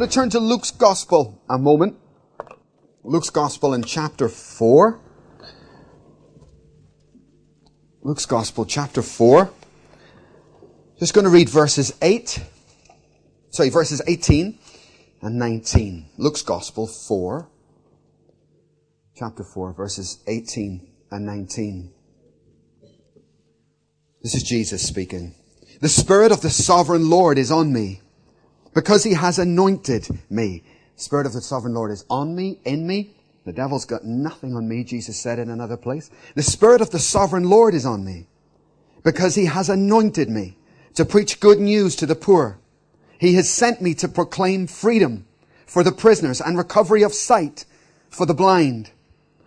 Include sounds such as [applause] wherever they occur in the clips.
Want to turn to Luke's Gospel a moment? Luke's Gospel in chapter 4. Luke's Gospel, chapter 4. Just going to read verses 8, sorry, verses 18 and 19. Luke's Gospel 4, chapter 4, verses 18 and 19. This is Jesus speaking. The Spirit of the Sovereign Lord is on me because He has anointed me. Spirit of the Sovereign Lord is on me, in me. The devil's got nothing on me, Jesus said in another place. The Spirit of the Sovereign Lord is on me because He has anointed me to preach good news to the poor. He has sent me to proclaim freedom for the prisoners and recovery of sight for the blind,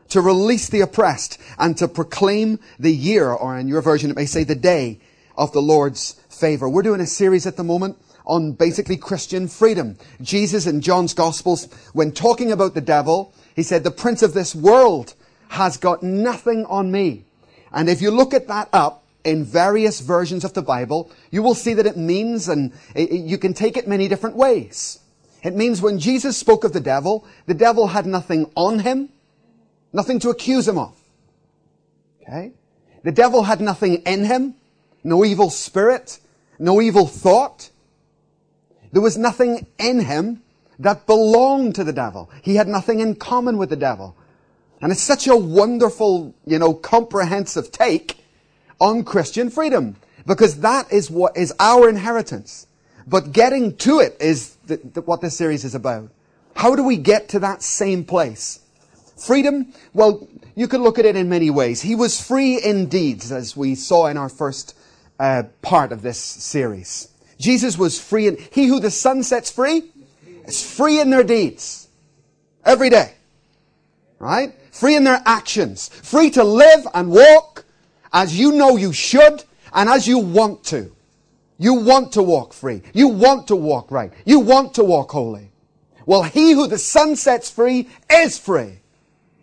to release the oppressed and to proclaim the year, or in your version it may say the day of the Lord's favor. We're doing a series at the moment on basically Christian freedom. Jesus in John's Gospels, when talking about the devil, he said, the prince of this world has got nothing on me. And if you look at that up in various versions of the Bible, you will see that it means, and you can take it many different ways. It means when Jesus spoke of the devil, the devil had nothing on him, nothing to accuse him of. Okay? The devil had nothing in him, no evil spirit, no evil thought. There was nothing in him that belonged to the devil. He had nothing in common with the devil. And it's such a wonderful, you know, comprehensive take on Christian freedom. Because that is what is our inheritance. But getting to it is the, the, what this series is about. How do we get to that same place? Freedom, well, you could look at it in many ways. He was free indeed, as we saw in our first uh, part of this series. Jesus was free, and he who the Son sets free is free in their deeds. Every day. Right? Free in their actions. Free to live and walk as you know you should and as you want to. You want to walk free. You want to walk right. You want to walk holy. Well, he who the Son sets free is free.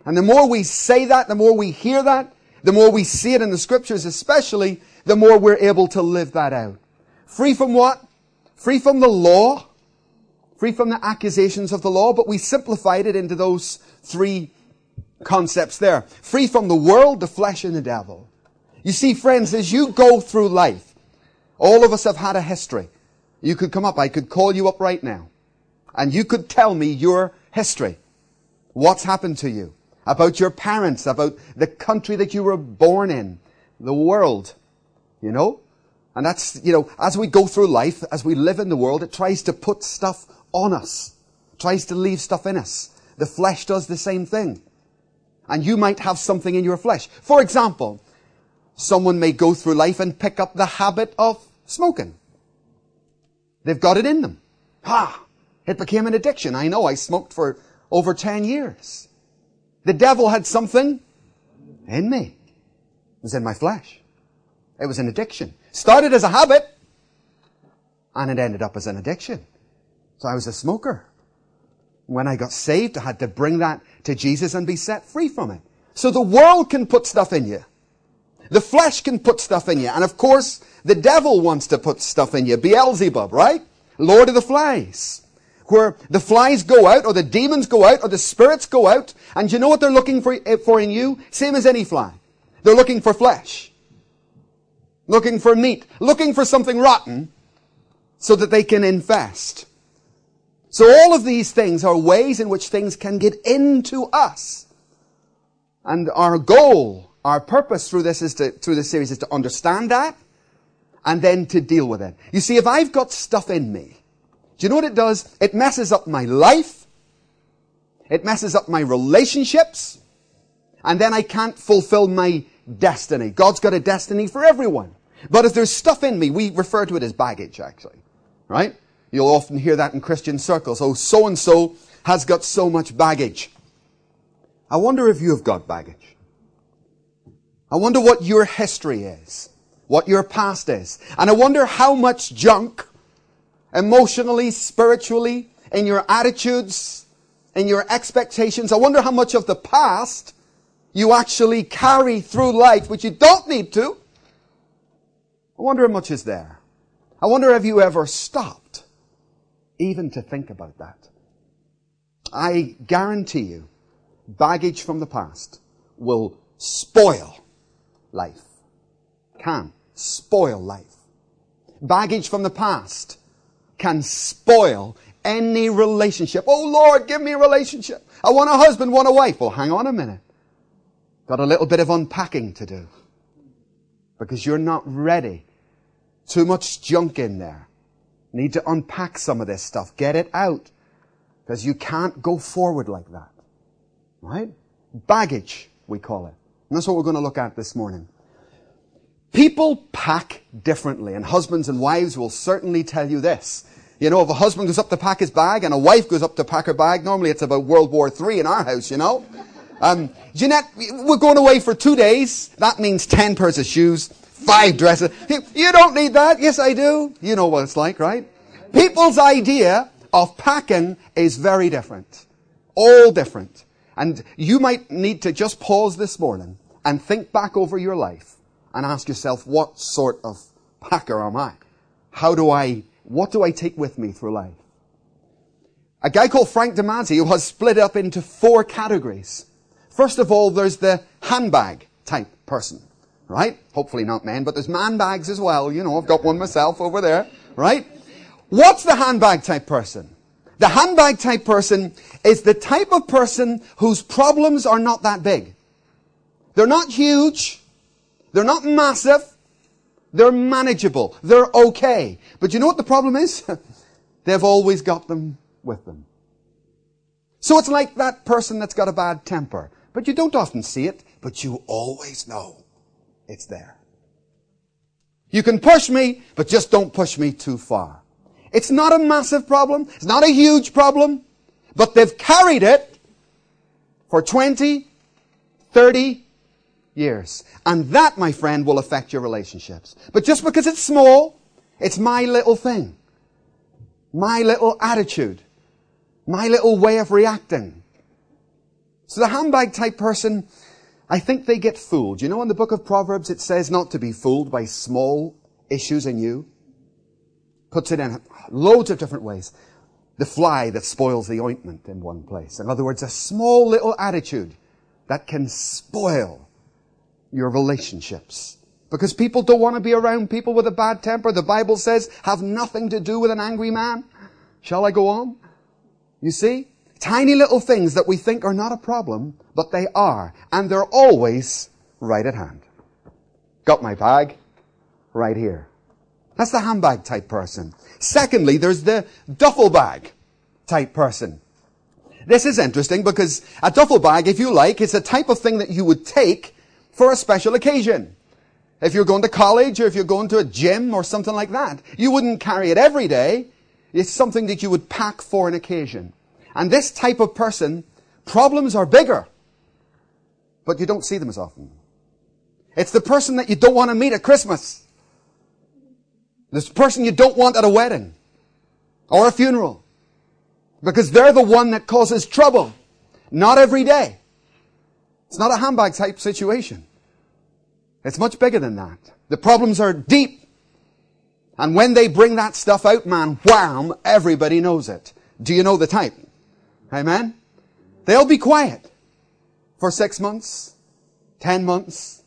And the more we say that, the more we hear that, the more we see it in the scriptures especially, the more we're able to live that out. Free from what? Free from the law. Free from the accusations of the law, but we simplified it into those three concepts there. Free from the world, the flesh, and the devil. You see, friends, as you go through life, all of us have had a history. You could come up, I could call you up right now, and you could tell me your history. What's happened to you? About your parents, about the country that you were born in, the world. You know? And that's, you know, as we go through life, as we live in the world, it tries to put stuff on us. Tries to leave stuff in us. The flesh does the same thing. And you might have something in your flesh. For example, someone may go through life and pick up the habit of smoking. They've got it in them. Ha! It became an addiction. I know I smoked for over 10 years. The devil had something in me. It was in my flesh. It was an addiction. Started as a habit, and it ended up as an addiction. So I was a smoker. When I got saved, I had to bring that to Jesus and be set free from it. So the world can put stuff in you. The flesh can put stuff in you. And of course, the devil wants to put stuff in you. Beelzebub, right? Lord of the flies. Where the flies go out, or the demons go out, or the spirits go out, and you know what they're looking for, eh, for in you? Same as any fly. They're looking for flesh looking for meat, looking for something rotten so that they can infest. So all of these things are ways in which things can get into us. And our goal, our purpose through this is to, through this series is to understand that and then to deal with it. You see, if I've got stuff in me, do you know what it does? It messes up my life. It messes up my relationships. And then I can't fulfill my destiny. God's got a destiny for everyone. But if there's stuff in me, we refer to it as baggage, actually. Right? You'll often hear that in Christian circles. Oh, so and so has got so much baggage. I wonder if you have got baggage. I wonder what your history is, what your past is. And I wonder how much junk, emotionally, spiritually, in your attitudes, in your expectations, I wonder how much of the past you actually carry through life, which you don't need to, I wonder how much is there. I wonder have you ever stopped even to think about that. I guarantee you, baggage from the past will spoil life. Can spoil life. Baggage from the past can spoil any relationship. Oh Lord, give me a relationship. I want a husband, want a wife. Well, hang on a minute. Got a little bit of unpacking to do. Because you're not ready. Too much junk in there. Need to unpack some of this stuff. Get it out. Because you can't go forward like that. Right? Baggage, we call it. And that's what we're going to look at this morning. People pack differently, and husbands and wives will certainly tell you this. You know, if a husband goes up to pack his bag and a wife goes up to pack her bag, normally it's about World War III in our house, you know. Um, Jeanette, we're going away for two days. That means ten pairs of shoes, five dresses. You don't need that. Yes, I do. You know what it's like, right? People's idea of packing is very different. All different. And you might need to just pause this morning and think back over your life and ask yourself, what sort of packer am I? How do I, what do I take with me through life? A guy called Frank Damazio who has split up into four categories. First of all, there's the handbag type person, right? Hopefully not men, but there's man bags as well. You know, I've got one myself over there, right? What's the handbag type person? The handbag type person is the type of person whose problems are not that big. They're not huge. They're not massive. They're manageable. They're okay. But you know what the problem is? [laughs] They've always got them with them. So it's like that person that's got a bad temper. But you don't often see it, but you always know it's there. You can push me, but just don't push me too far. It's not a massive problem. It's not a huge problem. But they've carried it for 20, 30 years. And that, my friend, will affect your relationships. But just because it's small, it's my little thing. My little attitude. My little way of reacting. So the handbag type person, I think they get fooled. You know, in the book of Proverbs, it says not to be fooled by small issues in you puts it in loads of different ways. The fly that spoils the ointment in one place. In other words, a small little attitude that can spoil your relationships. Because people don't want to be around people with a bad temper. The Bible says, have nothing to do with an angry man. Shall I go on? You see? Tiny little things that we think are not a problem, but they are. And they're always right at hand. Got my bag? Right here. That's the handbag type person. Secondly, there's the duffel bag type person. This is interesting because a duffel bag, if you like, is a type of thing that you would take for a special occasion. If you're going to college or if you're going to a gym or something like that, you wouldn't carry it every day. It's something that you would pack for an occasion. And this type of person, problems are bigger, but you don't see them as often. It's the person that you don't want to meet at Christmas. This person you don't want at a wedding or a funeral. Because they're the one that causes trouble. Not every day. It's not a handbag type situation. It's much bigger than that. The problems are deep. And when they bring that stuff out, man, wham, everybody knows it. Do you know the type? Amen? They'll be quiet for six months, ten months.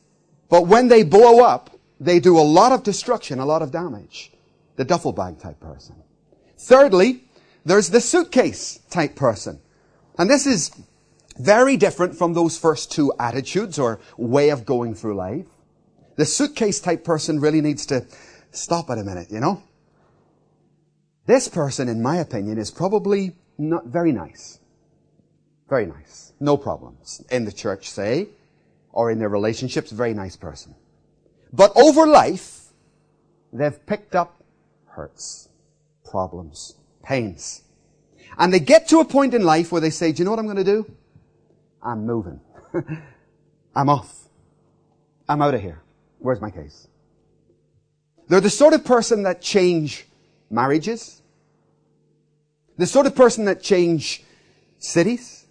But when they blow up, they do a lot of destruction, a lot of damage. The duffel bag type person. Thirdly, there's the suitcase type person. And this is very different from those first two attitudes or way of going through life. The suitcase type person really needs to stop at a minute, you know? This person, in my opinion, is probably not very nice. Very nice. No problems. In the church, say, or in their relationships, very nice person. But over life, they've picked up hurts, problems, pains. And they get to a point in life where they say, do you know what I'm going to do? I'm moving. [laughs] I'm off. I'm out of here. Where's my case? They're the sort of person that change marriages. The sort of person that change cities.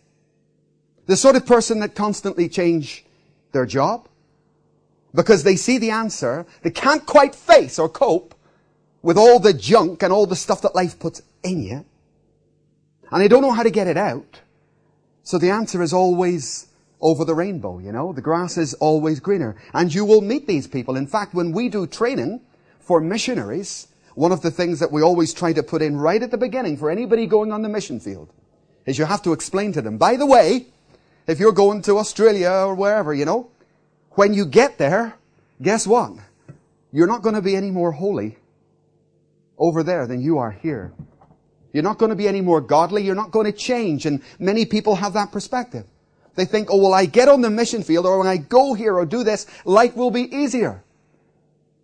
The sort of person that constantly change their job because they see the answer. They can't quite face or cope with all the junk and all the stuff that life puts in you. And they don't know how to get it out. So the answer is always over the rainbow, you know. The grass is always greener. And you will meet these people. In fact, when we do training for missionaries, one of the things that we always try to put in right at the beginning for anybody going on the mission field is you have to explain to them, by the way, if you're going to Australia or wherever, you know, when you get there, guess what? You're not going to be any more holy over there than you are here. You're not going to be any more godly. You're not going to change. And many people have that perspective. They think, oh, well, I get on the mission field or when I go here or do this, life will be easier.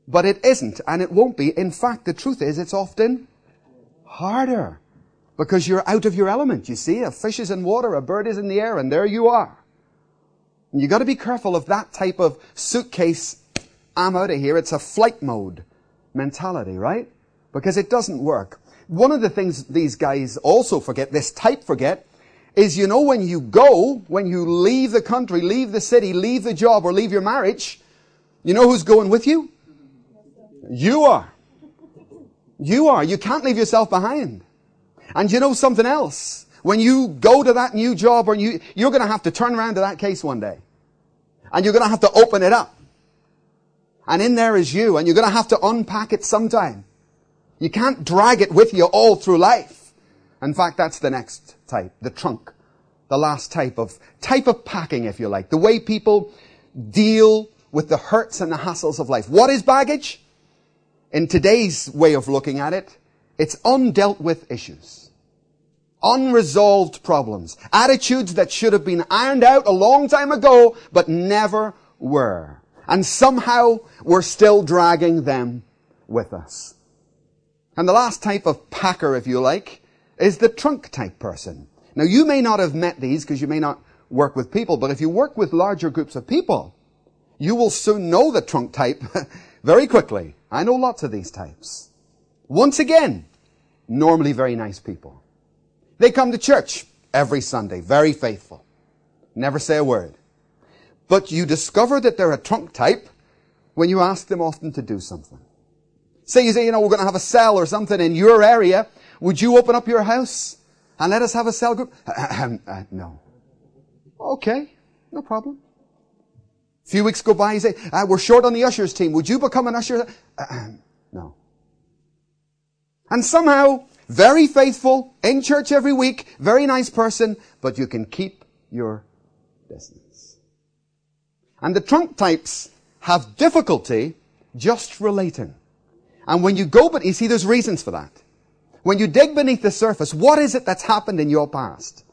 But it isn't and it won't be. In fact, the truth is it's often harder because you're out of your element. You see, a fish is in water, a bird is in the air, and there you are. And you got to be careful of that type of suitcase. I'm out of here. It's a flight mode mentality, right? Because it doesn't work. One of the things these guys also forget, this type forget, is you know when you go, when you leave the country, leave the city, leave the job, or leave your marriage, you know who's going with you? You are. You are. You can't leave yourself behind. And you know something else? When you go to that new job or you, you're going to have to turn around to that case one day. And you're going to have to open it up. And in there is you and you're going to have to unpack it sometime. You can't drag it with you all through life. In fact, that's the next type, the trunk. The last type of, type of packing, if you like. The way people deal with the hurts and the hassles of life. What is baggage? In today's way of looking at it, it's undealt with issues. Unresolved problems. Attitudes that should have been ironed out a long time ago, but never were. And somehow we're still dragging them with us. And the last type of packer, if you like, is the trunk type person. Now you may not have met these because you may not work with people, but if you work with larger groups of people, you will soon know the trunk type [laughs] very quickly. I know lots of these types. Once again, normally very nice people. They come to church every Sunday, very faithful. Never say a word. But you discover that they're a trunk type when you ask them often to do something. Say you say, you know, we're going to have a cell or something in your area. Would you open up your house and let us have a cell group? [clears throat] no. Okay. No problem. A few weeks go by, you say, uh, we're short on the ushers team. Would you become an usher? No. And somehow, very faithful, in church every week, very nice person, but you can keep your distance. And the trunk types have difficulty just relating. And when you go, but you see, there's reasons for that. When you dig beneath the surface, what is it that's happened in your past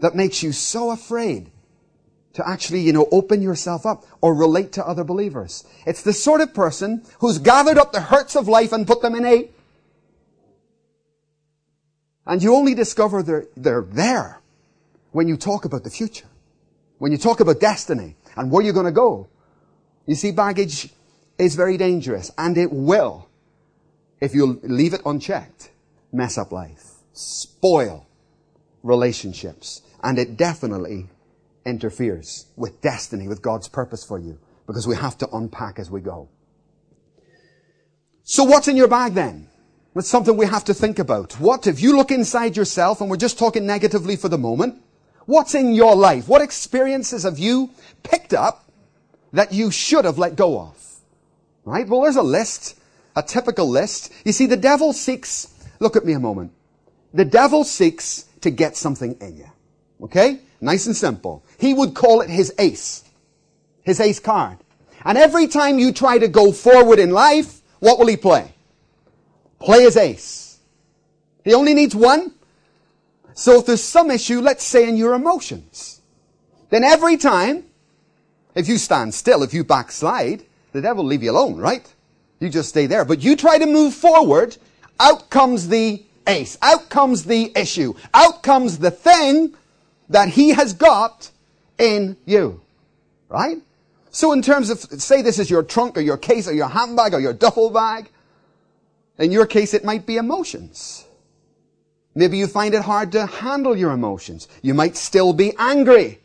that makes you so afraid to actually, you know, open yourself up or relate to other believers? It's the sort of person who's gathered up the hurts of life and put them in a, and you only discover they're, they're there when you talk about the future. When you talk about destiny and where you're going to go. You see, baggage is very dangerous and it will if you leave it unchecked, mess up life, spoil relationships, and it definitely interferes with destiny, with God's purpose for you, because we have to unpack as we go. So what's in your bag then? That's something we have to think about. What, if you look inside yourself, and we're just talking negatively for the moment, what's in your life? What experiences have you picked up that you should have let go of? Right? Well, there's a list a typical list. You see, the devil seeks, look at me a moment. The devil seeks to get something in you. Okay? Nice and simple. He would call it his ace. His ace card. And every time you try to go forward in life, what will he play? Play his ace. He only needs one. So if there's some issue, let's say in your emotions, then every time, if you stand still, if you backslide, the devil will leave you alone, right? You just stay there. But you try to move forward, out comes the ace. Out comes the issue. Out comes the thing that he has got in you. Right? So in terms of, say this is your trunk or your case or your handbag or your duffel bag, in your case it might be emotions. Maybe you find it hard to handle your emotions. You might still be angry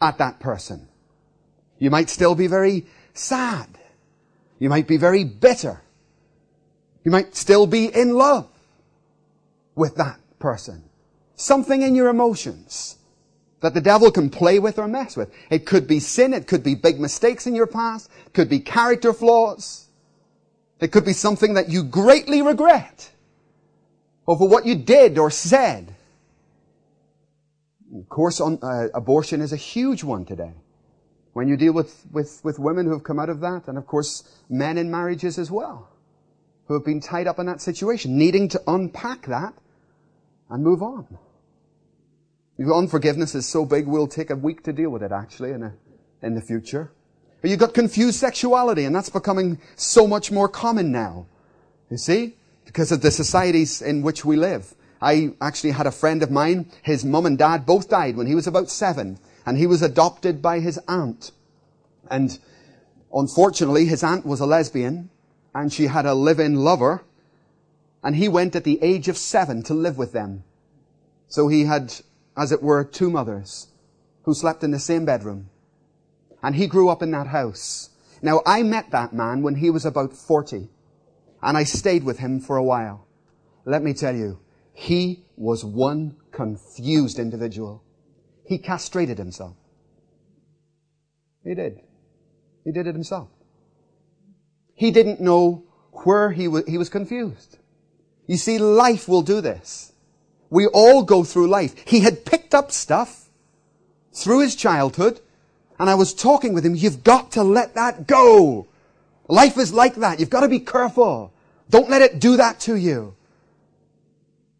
at that person. You might still be very sad. You might be very bitter. You might still be in love with that person. Something in your emotions that the devil can play with or mess with. It could be sin. It could be big mistakes in your past. It could be character flaws. It could be something that you greatly regret over what you did or said. Of course, on, uh, abortion is a huge one today. When you deal with, with, with women who have come out of that, and of course, men in marriages as well, who have been tied up in that situation, needing to unpack that and move on. Unforgiveness is so big, we'll take a week to deal with it actually in, a, in the future. But you've got confused sexuality, and that's becoming so much more common now. You see? Because of the societies in which we live. I actually had a friend of mine, his mum and dad both died when he was about seven, and he was adopted by his aunt. And unfortunately, his aunt was a lesbian, and she had a live-in lover, and he went at the age of seven to live with them. So he had, as it were, two mothers who slept in the same bedroom. And he grew up in that house. Now, I met that man when he was about 40, and I stayed with him for a while. Let me tell you, he was one confused individual. He castrated himself. He did. He did it himself. He didn't know where he was, he was confused. You see, life will do this. We all go through life. He had picked up stuff through his childhood, and I was talking with him, you've got to let that go. Life is like that. You've got to be careful. Don't let it do that to you.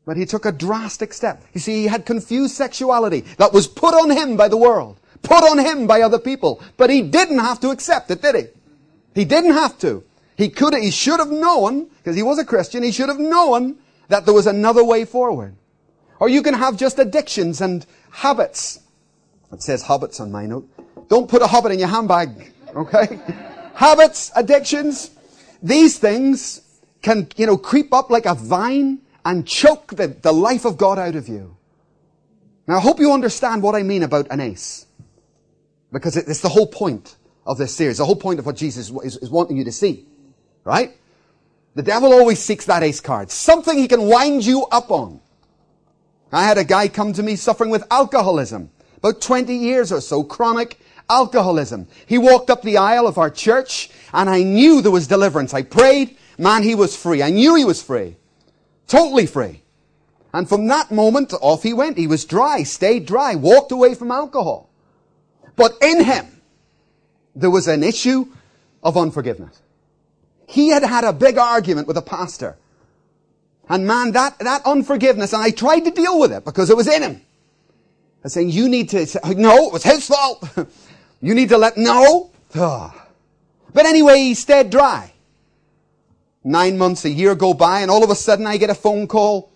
But he took a drastic step. You see, he had confused sexuality that was put on him by the world, put on him by other people. But he didn't have to accept it, did he? He didn't have to. He could, he should have known, because he was a Christian, he should have known that there was another way forward. Or you can have just addictions and habits. It says hobbits on my note. Don't put a hobbit in your handbag, okay? [laughs] habits, addictions, these things can, you know, creep up like a vine and choke the, the life of God out of you. Now I hope you understand what I mean about an ace. Because it's the whole point of this series, the whole point of what Jesus is, is wanting you to see. Right? The devil always seeks that ace card. Something he can wind you up on. I had a guy come to me suffering with alcoholism. About 20 years or so, chronic alcoholism. He walked up the aisle of our church and I knew there was deliverance. I prayed, man, he was free. I knew he was free. Totally free. And from that moment, off he went. He was dry, stayed dry, walked away from alcohol. But in him, there was an issue of unforgiveness. He had had a big argument with a pastor. And man, that, that unforgiveness, and I tried to deal with it because it was in him. I was saying, you need to, say, no, it was his fault. [laughs] you need to let, no. [sighs] But anyway, he stayed dry. Nine months, a year go by, and all of a sudden I get a phone call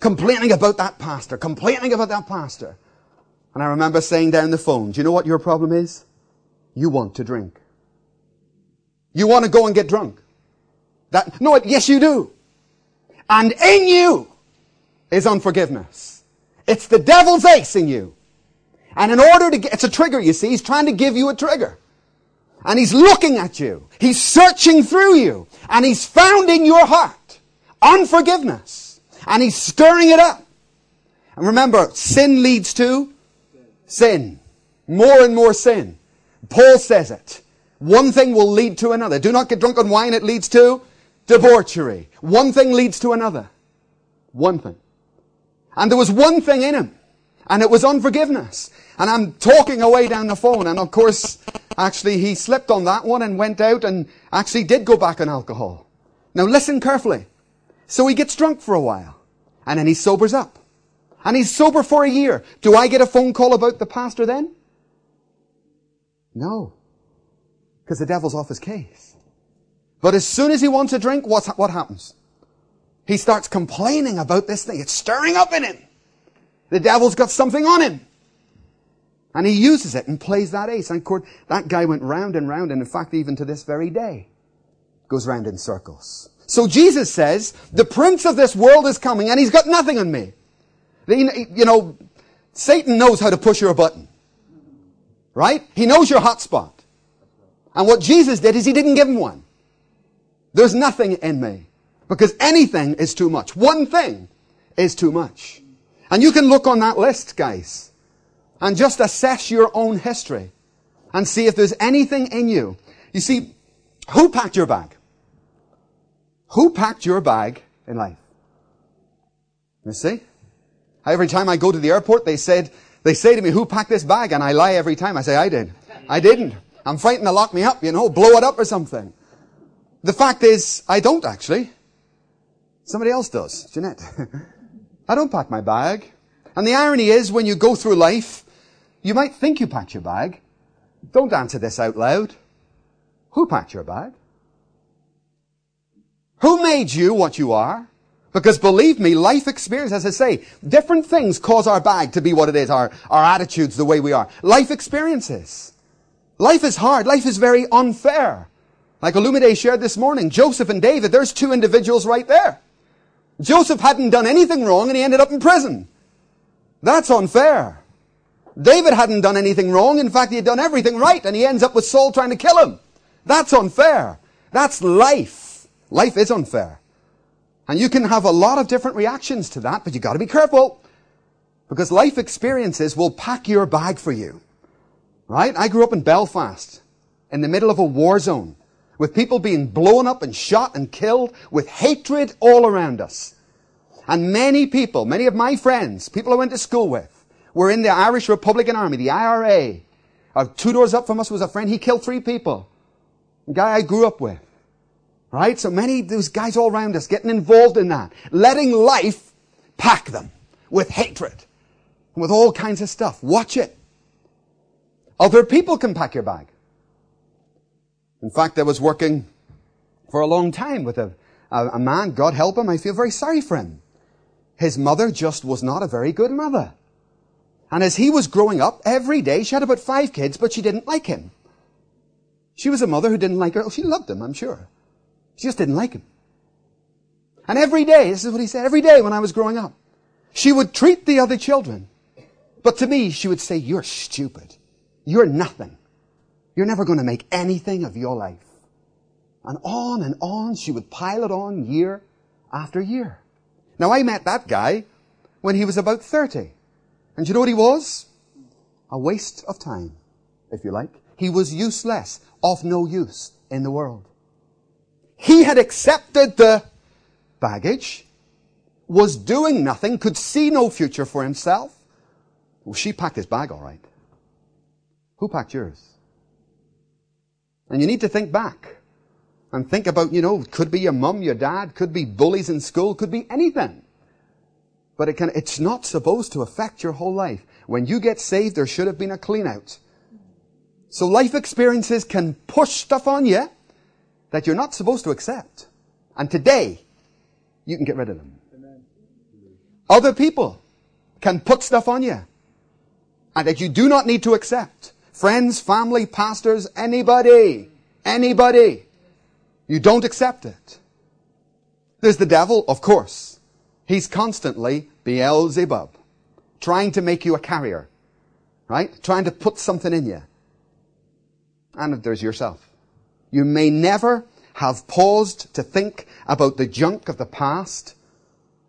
complaining about that pastor, complaining about that pastor. And I remember saying down the phone, do you know what your problem is? You want to drink. You want to go and get drunk. That, no, yes you do. And in you is unforgiveness. It's the devil's ace in you. And in order to get, it's a trigger, you see. He's trying to give you a trigger. And he's looking at you. He's searching through you. And he's found in your heart unforgiveness. And he's stirring it up. And remember, sin leads to sin. More and more sin. Paul says it. One thing will lead to another. Do not get drunk on wine. It leads to debauchery. One thing leads to another. One thing. And there was one thing in him. And it was unforgiveness. And I'm talking away down the phone. And of course, actually he slipped on that one and went out and actually did go back on alcohol. Now listen carefully. So he gets drunk for a while. And then he sobers up. And he's sober for a year. Do I get a phone call about the pastor then? No. Because the devil's off his case. But as soon as he wants a drink, what's, what happens? He starts complaining about this thing. It's stirring up in him. The devil's got something on him. And he uses it and plays that ace. And of course, that guy went round and round, and in fact, even to this very day, goes round in circles. So Jesus says, the prince of this world is coming, and he's got nothing on me. You know, Satan knows how to push your button. Right? He knows your hot spot. And what Jesus did is he didn't give him one. There's nothing in me. Because anything is too much. One thing is too much. And you can look on that list, guys, and just assess your own history and see if there's anything in you. You see, who packed your bag? Who packed your bag in life? You see? Every time I go to the airport, they said, they say to me, who packed this bag? And I lie every time. I say, I did. I didn't. I'm frightened to lock me up, you know, blow it up or something. The fact is, I don't actually. Somebody else does. Jeanette. [laughs] I don't pack my bag. And the irony is, when you go through life, you might think you packed your bag. Don't answer this out loud. Who packed your bag? Who made you what you are? Because believe me, life experience, as I say, different things cause our bag to be what it is, our, our attitudes the way we are. Life experiences. Life is hard. Life is very unfair. Like Olumide shared this morning, Joseph and David, there's two individuals right there. Joseph hadn't done anything wrong and he ended up in prison. That's unfair. David hadn't done anything wrong. In fact, he had done everything right and he ends up with Saul trying to kill him. That's unfair. That's life. Life is unfair. And you can have a lot of different reactions to that, but you gotta be careful. Because life experiences will pack your bag for you. Right? I grew up in Belfast, in the middle of a war zone, with people being blown up and shot and killed, with hatred all around us. And many people, many of my friends, people I went to school with, were in the Irish Republican Army, the IRA. Uh, two doors up from us was a friend. He killed three people. A guy I grew up with. Right? So many, those guys all around us getting involved in that. Letting life pack them with hatred. With all kinds of stuff. Watch it. Other people can pack your bag. In fact, I was working for a long time with a, a, a man, God help him, I feel very sorry for him. His mother just was not a very good mother. And as he was growing up, every day she had about five kids, but she didn't like him. She was a mother who didn't like her. She loved him, I'm sure. She just didn't like him. And every day, this is what he said, every day when I was growing up, she would treat the other children. But to me, she would say, you're stupid. You're nothing. You're never going to make anything of your life. And on and on, she would pile it on year after year. Now I met that guy when he was about 30. And you know what he was? A waste of time, if you like. He was useless, of no use in the world. He had accepted the baggage, was doing nothing, could see no future for himself. Well, she packed his bag all right. Who packed yours? And you need to think back and think about, you know, could be your mum, your dad, could be bullies in school, could be anything. But it can, it's not supposed to affect your whole life. When you get saved, there should have been a clean out. So life experiences can push stuff on you that you're not supposed to accept. And today, you can get rid of them. Other people can put stuff on you and that you do not need to accept. Friends, family, pastors, anybody, anybody. You don't accept it. There's the devil, of course. He's constantly Beelzebub, trying to make you a carrier, right? Trying to put something in you. And there's yourself. You may never have paused to think about the junk of the past.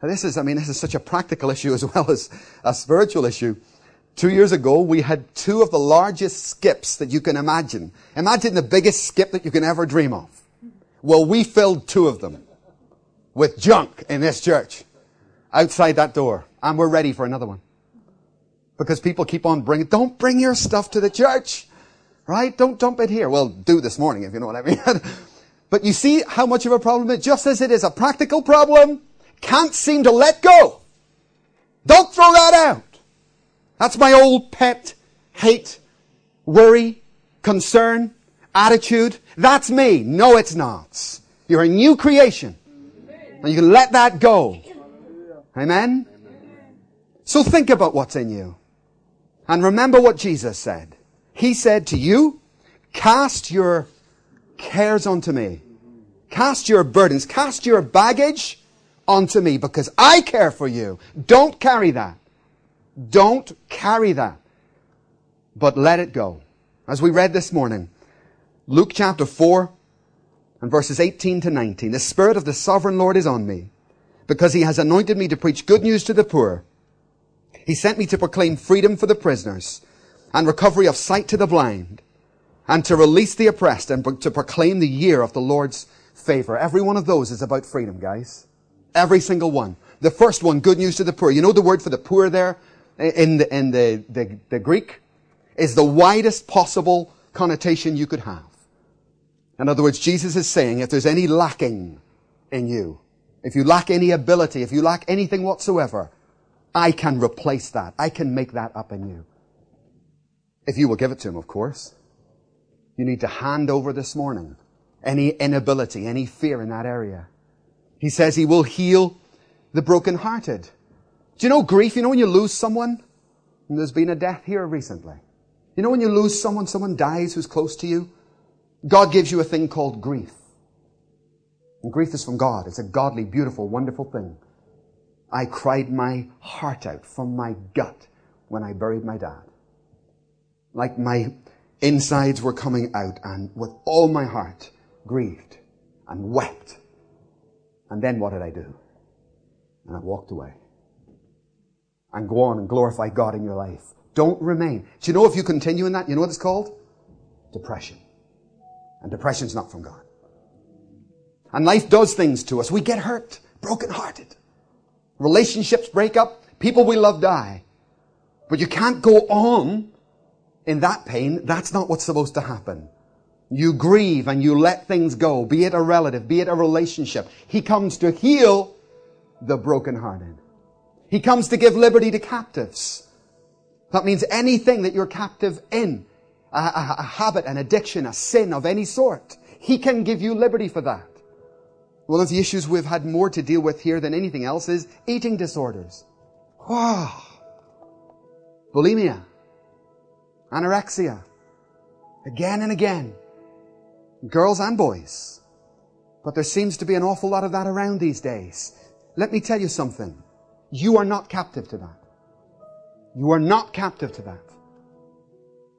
this is, I mean, this is such a practical issue as [laughs] well as a spiritual issue. Two years ago, we had two of the largest skips that you can imagine. Imagine the biggest skip that you can ever dream of. Well, we filled two of them with junk in this church outside that door. And we're ready for another one. Because people keep on bringing, don't bring your stuff to the church. Right? Don't dump it here. Well, do this morning if you know what I mean. [laughs] but you see how much of a problem it, just as it is a practical problem, can't seem to let go. Don't throw that out. That's my old pet hate, worry, concern, attitude. That's me. No, it's not. You're a new creation. And you can let that go. Amen? So think about what's in you. And remember what Jesus said. He said to you, cast your cares onto me. Cast your burdens, cast your baggage onto me because I care for you. Don't carry that. Don't carry that. But let it go. As we read this morning, Luke chapter 4 and verses 18 to 19. The Spirit of the Sovereign Lord is on me because he has anointed me to preach good news to the poor. He sent me to proclaim freedom for the prisoners and recovery of sight to the blind and to release the oppressed and to proclaim the year of the Lord's favor. Every one of those is about freedom, guys. Every single one. The first one, good news to the poor. You know the word for the poor there in the, in the, the, the Greek is the widest possible connotation you could have. In other words, Jesus is saying if there's any lacking in you, if you lack any ability, if you lack anything whatsoever, I can replace that. I can make that up in you. If you will give it to him, of course. You need to hand over this morning any inability, any fear in that area. He says he will heal the brokenhearted. Do you know grief? You know when you lose someone? And there's been a death here recently. You know when you lose someone, someone dies who's close to you? God gives you a thing called grief. And grief is from God. It's a godly, beautiful, wonderful thing. I cried my heart out from my gut when I buried my dad. Like my insides were coming out and with all my heart grieved and wept. And then what did I do? And I walked away. And go on and glorify God in your life. Don't remain. Do you know if you continue in that, you know what it's called? Depression. And depression's not from God. And life does things to us. We get hurt, brokenhearted. Relationships break up. People we love die. But you can't go on in that pain. That's not what's supposed to happen. You grieve and you let things go, be it a relative, be it a relationship. He comes to heal the brokenhearted. He comes to give liberty to captives. That means anything that you're captive in, a, a, a habit, an addiction, a sin of any sort. He can give you liberty for that. One of the issues we've had more to deal with here than anything else is eating disorders. Wow. Bulimia. Anorexia. Again and again. Girls and boys. But there seems to be an awful lot of that around these days. Let me tell you something. You are not captive to that. You are not captive to that.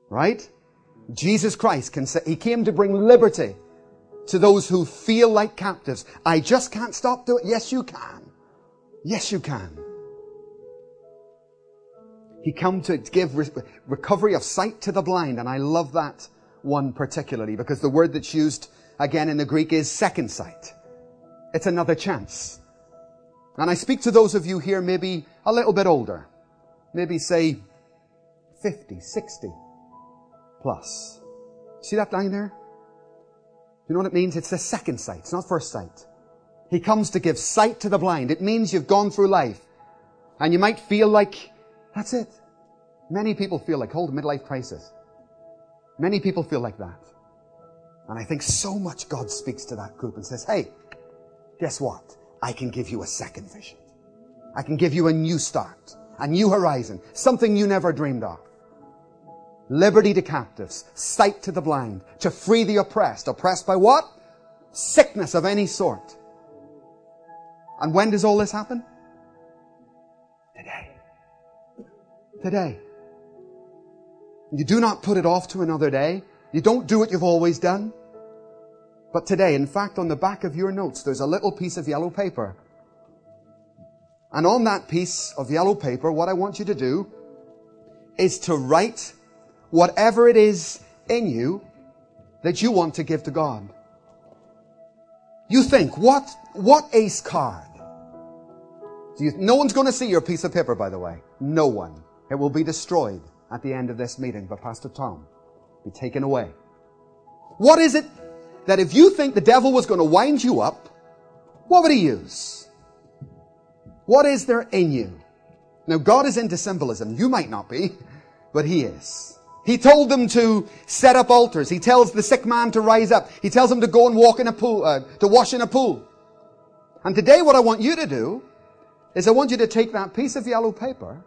Right? Jesus Christ can say, He came to bring liberty to those who feel like captives. I just can't stop doing it. Yes, you can. Yes, you can. He come to give re- recovery of sight to the blind, and I love that one particularly because the word that's used again in the Greek is second sight. It's another chance. And I speak to those of you here maybe a little bit older, maybe say 50, 60 plus. See that line there? You know what it means? It's the second sight. It's not first sight. He comes to give sight to the blind. It means you've gone through life and you might feel like that's it. Many people feel like, hold a midlife crisis. Many people feel like that. And I think so much God speaks to that group and says, hey, guess what? I can give you a second vision. I can give you a new start, a new horizon, something you never dreamed of liberty to captives, sight to the blind, to free the oppressed. Oppressed by what? Sickness of any sort. And when does all this happen? Today. Today. You do not put it off to another day. You don't do what you've always done. But today, in fact, on the back of your notes, there's a little piece of yellow paper. And on that piece of yellow paper, what I want you to do is to write whatever it is in you that you want to give to God. You think, what, what ace card? You, no one's going to see your piece of paper, by the way. No one. It will be destroyed at the end of this meeting by Pastor Tom. Be taken away. What is it that if you think the devil was going to wind you up, what would he use? What is there in you? Now, God is into symbolism. You might not be, but he is. He told them to set up altars. He tells the sick man to rise up. He tells him to go and walk in a pool, uh, to wash in a pool. And today what I want you to do is I want you to take that piece of yellow paper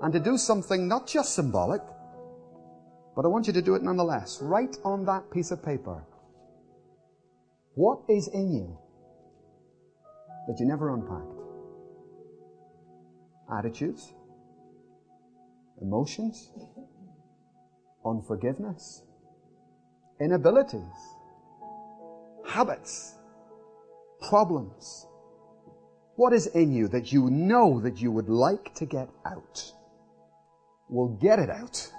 and to do something not just symbolic, but I want you to do it nonetheless. Write on that piece of paper. What is in you that you never unpacked. Attitudes, emotions, unforgiveness, inabilities, habits, problems, What is in you that you know that you would like to get out? Well, get it out,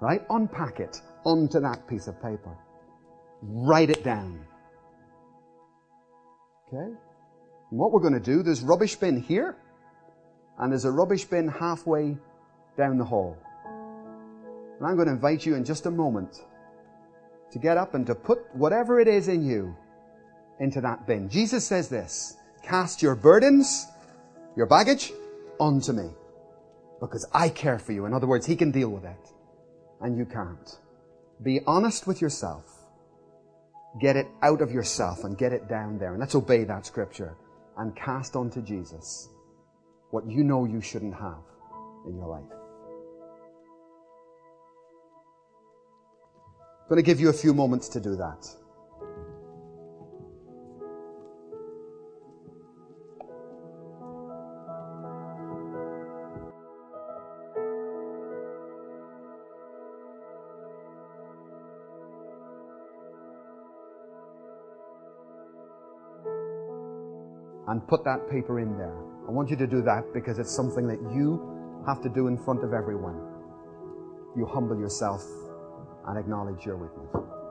right? Unpack it onto that piece of paper. Write it down. Okay? And what we're going to do, there's rubbish bin here, and there's a rubbish bin halfway down the hall. And I'm going to invite you in just a moment to get up and to put whatever it is in you into that bin. Jesus says this, cast your burdens, your baggage, onto me. Because I care for you. In other words, He can deal with it. And you can't. Be honest with yourself. Get it out of yourself and get it down there. And let's obey that scripture and cast onto Jesus what you know you shouldn't have in your life. I'm going to give you a few moments to do that. Put that paper in there. I want you to do that because it's something that you have to do in front of everyone. You humble yourself and acknowledge your weakness.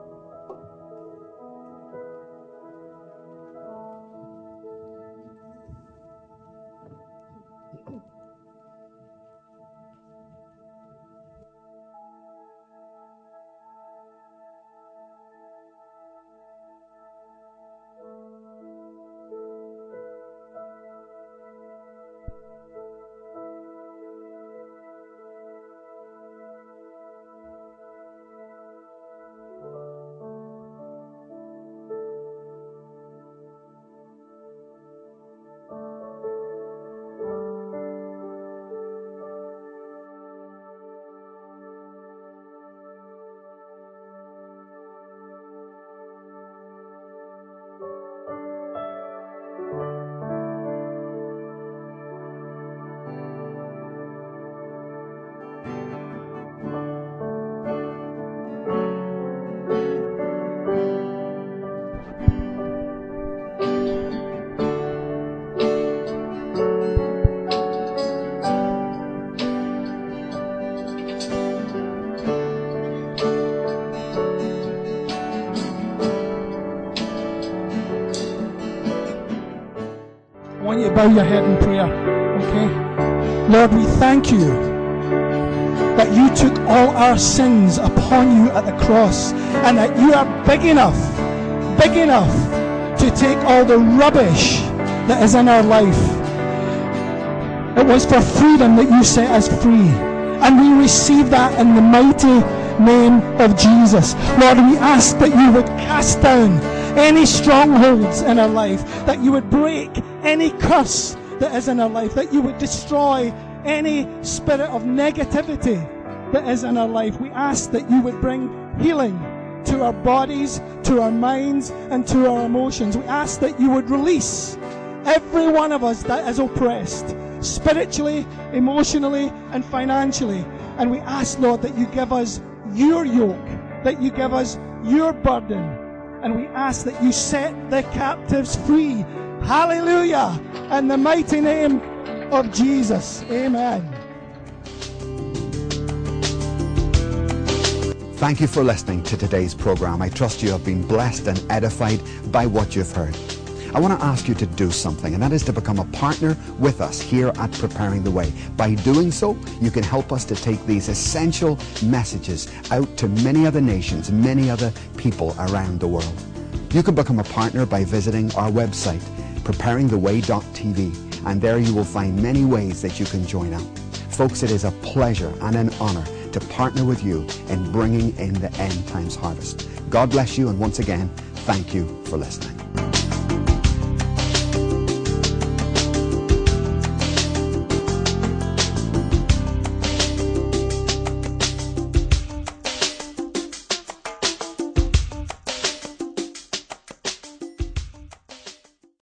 Bow your head in prayer. Okay? Lord, we thank you that you took all our sins upon you at the cross and that you are big enough, big enough to take all the rubbish that is in our life. It was for freedom that you set us free. And we receive that in the mighty name of Jesus. Lord, we ask that you would cast down any strongholds in our life, that you would break any curse that is in our life, that you would destroy any spirit of negativity that is in our life. We ask that you would bring healing to our bodies, to our minds, and to our emotions. We ask that you would release every one of us that is oppressed, spiritually, emotionally, and financially. And we ask, Lord, that you give us your yoke, that you give us your burden, and we ask that you set the captives free. Hallelujah. In the mighty name of Jesus. Amen. Thank you for listening to today's program. I trust you have been blessed and edified by what you've heard. I want to ask you to do something, and that is to become a partner with us here at Preparing the Way. By doing so, you can help us to take these essential messages out to many other nations, many other people around the world. You can become a partner by visiting our website, preparingtheway.tv, and there you will find many ways that you can join up. Folks, it is a pleasure and an honor to partner with you in bringing in the end times harvest. God bless you, and once again, thank you for listening.